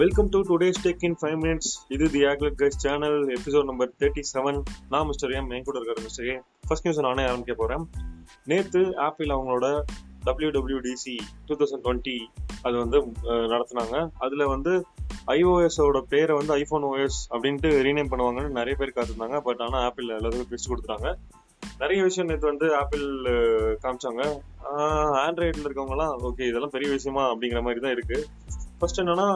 Welcome to today's take in five minutes இது the ஆக்லட் guys channel episode number thirty seven நான் mister ஏன் என் கூட இருக்கிற மிஸ்டர் ஏ ஃபர்ஸ்ட் நியூஸ் நானே ஆரம்பிக்க போகிறேன் நேற்று ஆப்பிள் அவங்களோட டபிள்யூடபிள்யூடிசி டூ தௌசண்ட் டுவெண்ட்டி அது வந்து நடத்துனாங்க. அதில் வந்து ஐஓஎஸோட பேரை வந்து ஐஃபோன் ஓஎஸ் அப்படின்ட்டு ரீநேம் பண்ணுவாங்கன்னு நிறைய பேர் காத்திருந்தாங்க. பட் ஆனால் ஆப்பிள் எல்லாத்துக்கும் பிரிச்சு கொடுத்துட்டாங்க. நிறைய விஷயம் நேற்று வந்து ஆப்பிள் காமிச்சாங்க. ஆண்ட்ராய்டில் இருக்கவங்கலாம் ஓகே இதெல்லாம் பெரிய விஷயமா? அப்படிங்கிற மாதிரி தான் இருக்குது ஃபர்ஸ்ட் என்னன்னா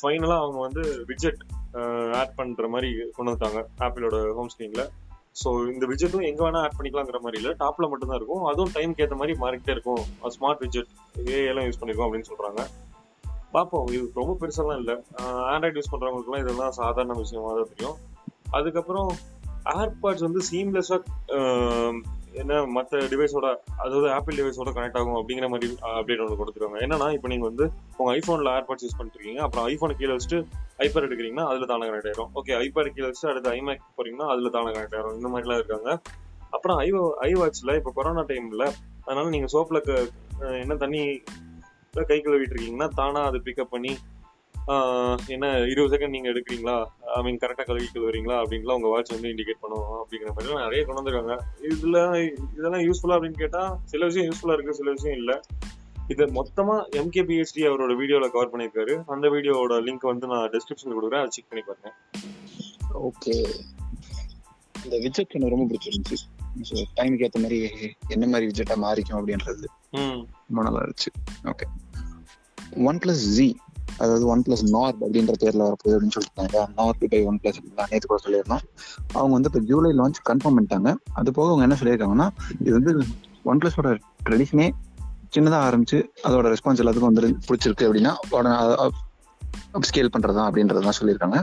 ஃபைனலாக அவங்க வந்து விஜெட் ஆட் பண்ணுற மாதிரி கொண்டு வந்துட்டாங்க ஆப்பிளோட ஹோம் ஸ்க்ரீனில் ஸோ இந்த விஜெட்டும் எங்கே வேணால் ஆட் பண்ணிக்கலாங்கிற மாதிரி இல்லை. டாப்பில் மட்டும்தான் இருக்கும். அதுவும் டைம்க்கு ஏற்ற மாதிரி மாறிக்கிட்டே இருக்கும். ஸ்மார்ட் விஜெட் ஏஎல்லாம் யூஸ் பண்ணிக்கோம் அப்படின்னு சொல்கிறாங்க பார்ப்போம் இது ரொம்ப பெருசெல்லாம் இல்லை. ஆண்ட்ராய்டு யூஸ் பண்ணுறவங்களுக்குலாம் இதெல்லாம் சாதாரண விஷயமா தான் தெரியும். அதுக்கப்புறம் ஏர்பாட்ஸ் வந்து சீம்லெஸ்ஸாக என்ன மற்ற டிவைஸோட அதாவது ஆப்பிள் டிவைஸோட கனெக்ட் ஆகும் அப்படிங்கிற மாதிரி அப்டேட் ஒன்று கொடுத்துருவாங்க. என்னன்னா இப்போ நீங்க வந்து உங்க ஐஃபோனில் ஏர்பாட்ஸ் யூஸ் பண்ணிருக்கீங்க அப்புறம் ஐஃபோனை கீழே வச்சுட்டு ஐபேட் எடுக்கிறீங்கன்னா அதுல தானே கனெக்ட் ஆயிரும். ஓகே ஐபேட் கீழே வச்சுட்டு அடுத்து ஐமேக் போறீங்கன்னா அதுல தானே கனெக்ட் ஆயிரும். இந்த மாதிரிலாம் இருக்காங்க. அப்புறம் ஐ ஐ வாட்ச்ல இப்போ கொரோனா டைம்ல அதனால நீங்க சோப்ல என்ன தண்ணி கை கழுவிட்டு இருக்கீங்கன்னா தானா அதை பிக்கப் பண்ணி என்ன இருபது செகண்ட் நீங்க எடுக்கிறீங்களா? ஐ மீன் கரெக்டா கழுவி கழுவுறீங்களா அப்படின்லாம் உங்க வாட்ச் வந்து இண்டிகேட் பண்ணுவோம் அப்படிங்கிற மாதிரி நிறைய கொண்டு வந்திருக்காங்க. இதுல இதெல்லாம் யூஸ்ஃபுல்லா அப்படின்னு கேட்டா சில விஷயம் யூஸ்ஃபுல்லா இருக்கு சில விஷயம் இல்ல. இதை மொத்தமா எம்கேபிஎஸ்டி அவரோட வீடியோல கவர் பண்ணியிருக்காரு. அந்த வீடியோவோட லிங்க் வந்து நான் டிஸ்கிரிப்ஷன்ல கொடுக்குறேன். அதை செக் பண்ணி பாருங்க. ஓகே இந்த விஜெட் எனக்கு ரொம்ப பிடிச்சிருந்துச்சு. ஸோ டைமுக்கு ஏற்ற மாதிரி என்ன மாதிரி விஜெட்டா மாறிக்கும் அப்படின்றது. ம். ரொம்ப நல்லா இருந்துச்சு. ஓகே ஒன் பிளஸ் ஜி அதாவது ஒன் பிளஸ் நார்ட் அப்படின்ற பேர்ல வரப்போகுது அப்படின்னு சொல்லிட்டாங்க நார்ட் பை ஒன் பிளஸ் நேற்று கூட சொல்லியிருந்தோம். அவங்க வந்து இப்போ ஜூலை லான்ச் கன்ஃபார்ம் பண்ணிட்டாங்க. அது போக அவங்க என்ன சொல்லியிருக்காங்கன்னா இது வந்து ஒன் பிளஸோட ட்ரெடிஷனே சின்னதாக ஆரம்பிச்சு அதோட ரெஸ்பான்ஸ் எல்லாத்துக்கும் வந்து பிடிச்சிருக்கு அப்படின்னா உடனே ஸ்கேல் பண்ணுறதா அப்படின்றது தான் சொல்லியிருக்காங்க.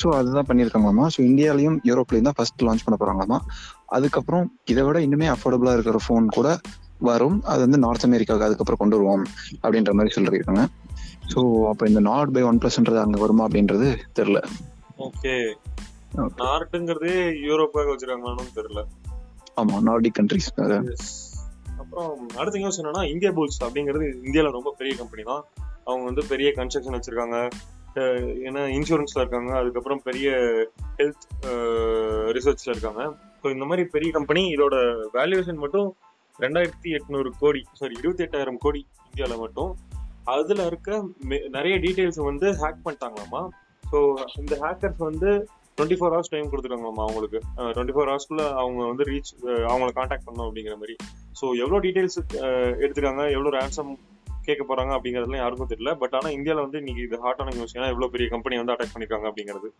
ஸோ அதுதான் பண்ணியிருக்காங்களாமா? ஸோ இந்தியாலையும் யூரோப்லையும் தான் ஃபர்ஸ்ட் லான்ச் பண்ண போகிறாங்களாமா அதுக்கப்புறம் இதை விட இன்னுமே அஃபோர்டபுளாக இருக்கிற ஃபோன் கூட வரும். அது வந்து நார்த் அமெரிக்காவுக்கு அதுக்கப்புறம் கொண்டு வருவோம் அப்படின்ற மாதிரி சொல்லியிருக்காங்க. ஸோ அப்போ இந்த நாட் பை ஒன் பிளஸ்ன்றது அங்கே வருமா அப்படின்றது தெரியல ஓகே. Okay. நார்ட்டுங்கிறதே யூரோப்பாக வச்சிருக்காங்களான்னு தெரியல ஆமா நார்டிக் கண்ட்ரிஸ். அப்புறம் அடுத்த நியூஸ் என்னன்னா இந்தியா பூல்ஸ் அப்படிங்கிறது இந்தியால ரொம்ப பெரிய கம்பெனி தான். அவங்க வந்து பெரிய கன்ஸ்ட்ரக்ஷன் வச்சிருக்காங்க. ஏன்னா இன்சூரன்ஸ்ல இருக்காங்க. அதுக்கப்புறம் பெரிய ஹெல்த் ரிசர்ச்ல இருக்காங்க. ஸோ இந்த மாதிரி பெரிய கம்பெனி இதோட வேல்யூவேஷன் மட்டும் ரெண்டாயிரத்தி எட்நூறு கோடி சாரி இருபத்தி எட்டாயிரம் கோடி இந்தியாவில் மட்டும். அதுல இருக்க நிறைய டீடைல்ஸ் வந்து ஹேக் பண்ணிட்டாங்களாமா? ஸோ இந்த ஹேக்கர்ஸ் வந்து டுவெண்ட்டி ஃபோர் ஹவர்ஸ் டைம் கொடுத்துருக்காங்களாமா அவங்களுக்கு டுவெண்ட்டி ஃபோர் ஹவர்ஸ்க்குள்ள அவங்க வந்து ரீச் அவங்கள காண்டாக்ட் பண்ணணும் அப்படிங்கிற மாதிரி. ஸோ எவ்வளோ டீடைல்ஸ் எடுத்துக்காங்க எவ்வளோ ரேன்சம் கேட்க போறாங்க அப்படிங்கறதுலாம் யாருக்கும் தெரியல. பட் ஆனா இந்தியால வந்து இன்னைக்கு இது ஹாட்டான நியூஸ் ஏன்னா எவ்வளவு பெரிய கம்பெனி வந்து அட்டாக் பண்ணிருக்காங்க அப்படிங்கிறது.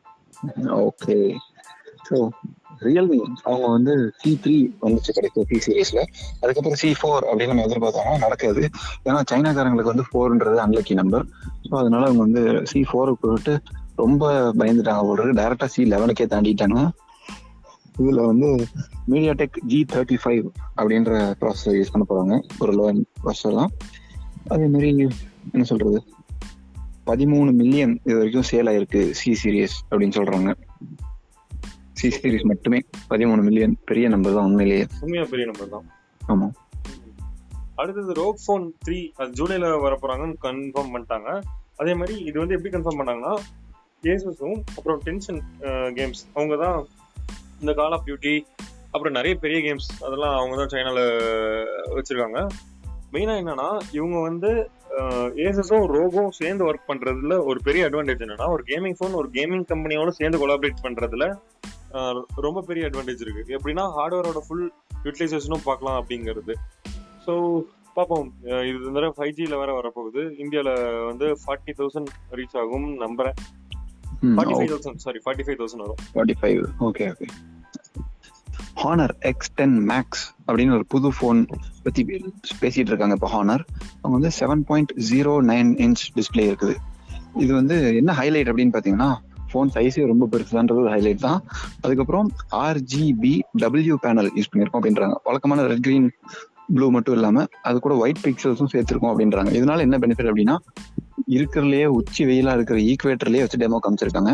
ஓகே ஸோ ரியல்மி அவங்க வந்து சி த்ரீ வந்துச்சு கிடைக்கும் சி சீரீஸ்ல அதுக்கப்புறம் சி ஃபோர் அப்படின்னு நம்ம எதிர்பார்த்தோம்னா நடக்காது. ஏன்னா சைனாக்காரங்களுக்கு வந்து ஃபோர்ன்றது அன்லக்கி நம்பர் ஸோ அதனால அவங்க வந்து சி ஃபோருக்கு போட்டு ரொம்ப பயந்துட்டாங்க போடுறது டேரக்டா சி லெவனுக்கே தாண்டிட்டாங்க. இதுல வந்து MediaTek G thirty five அப்படின்ற ப்ராசஸர் யூஸ் பண்ண போறாங்க. ஒரு லோ ப்ராசஸர் தான். அதே மாதிரி என்ன சொல்றது? பதிமூணு மில்லியன் இது வரைக்கும் சேல் ஆயிருக்கு சி சீரியஸ் அப்படின்னு சொல்றாங்க. சி சீரிஸ் மட்டுமே பதிமூணு மில்லியன் பெரிய நம்பர் தான் உண்மையிலேயே. உண்மையா பெரிய நம்பர் தான். ஆமா. அடுத்தது ரோக் ஃபோன் த்ரீ அது ஜூலைல வர போறாங்கன்னு கன்ஃபார்ம் பண்ணிட்டாங்க. அதே மாதிரி இது வந்து எப்படி கன்ஃபார்ம் பண்ணாங்கன்னா ஏசஸும் அப்புறம் டென்ஷன் கேம்ஸ் அவங்க தான் இந்த கால் ஆஃப் டியூட்டி அப்புறம் நிறைய பெரிய கேம்ஸ் அதெல்லாம் அவங்க தான் சைனால வச்சிருக்காங்க. மெயினா என்னன்னா இவங்க வந்து ஏசஸும் ரோகும் சேர்ந்து ஒர்க் பண்றதுல ஒரு பெரிய அட்வான்டேஜ் என்னன்னா ஒரு கேமிங் ஃபோன் ஒரு கேமிங் கம்பெனியோட சேர்ந்து கொலாபரேட் பண்றதுல ரொம்ப பெரிய அட்வான்டேஜ் இருக்கு. எப்படின்னா ஹார்ட்வேரோட ஃபுல் யூட்டிலைசேஷனும் பார்க்கலாம் அப்படிங்கிறது. ஸோ பார்ப்போம். இது தடவை ஃபைவ் ஜியில் வேற வரப்போகுது. இந்தியாவில் வந்து ஃபார்ட்டி தௌசண்ட் ரீச் ஆகும் நம்புறேன். Forty five thousand sorry forty five thousand வரும். Forty five okay okay Honor X ten Max அப்படின்னு ஒரு புது ஃபோன் பத்தி பேசிட்டு இருக்காங்க இப்போ ஹானர் அவங்க வந்து seven point zero nine inch display இருக்குது. இது வந்து என்ன ஹைலைட் அப்படின்னு பாத்தீங்கன்னா ஃபோன் சைஸே ரொம்ப பெருசுதான்றது ஹைலைட் தான். அதுக்கப்புறம் ஆர்ஜிபி டபிள்யூ பேனல் யூஸ் பண்ணியிருக்கோம் அப்படின்றாங்க. வழக்கமான ரெட் கிரீன் ப்ளூ மட்டும் இல்லாமல் அது கூட ஒயிட் பிக்சல்ஸும் சேர்த்துருக்கோம் அப்படின்றாங்க. இதனால என்ன பெனிஃபிட் அப்படின்னா இருக்கிறதுலயே உச்சி வெயிலாக இருக்கிற ஈக்குவேட்டர்லேயே வச்சு டெமோ காமிச்சிருக்காங்க.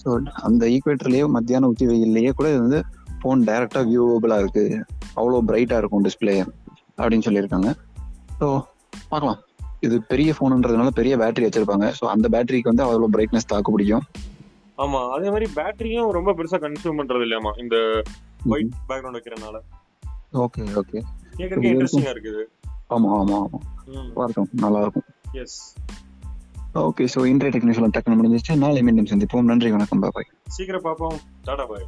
ஸோ அந்த ஈக்குவேட்டர்லேயே மத்தியான உச்சி வெயிலேயே கூட இது வந்து ஃபோன் டைரெக்டாக வியூவபிளாக இருக்குது அவ்வளோ பிரைட்டாக இருக்கும் டிஸ்பிளே அப்படின்னு சொல்லியிருக்காங்க. ஸோ பார்க்கலாம். இது பெரிய ஃபோனுன்றதுனால பெரிய பேட்டரி வச்சிருப்பாங்க. ஸோ அந்த பேட்டரிக்கு வந்து அவ்வளோ பிரைட்னஸ் தாக்கு பிடிக்கும். ஆமா அதே மாதிரி பேட்டரியும் ரொம்ப பெருசா கன்சியூம் பண்றது இல்லையாமா இந்த ஒயிட் பேக்ரவுண்ட் வைக்கிறனால ஓகே ஓகே. கேட்கறதுக்கு இன்ட்ரெஸ்டிங்கா இருக்குது. ஆமா ஆமா ஆமா. இருக்கும் நல்லா இருக்கும் எஸ் ஓகே ஸோ இன்றைய டெக்னிஷன் டக்குனு முடிஞ்சிச்சு நாளை மீண்டும் சந்திப்போம். நன்றி வணக்கம் பாய் சீக்கிரம் பார்ப்போம். டாடா பாய்.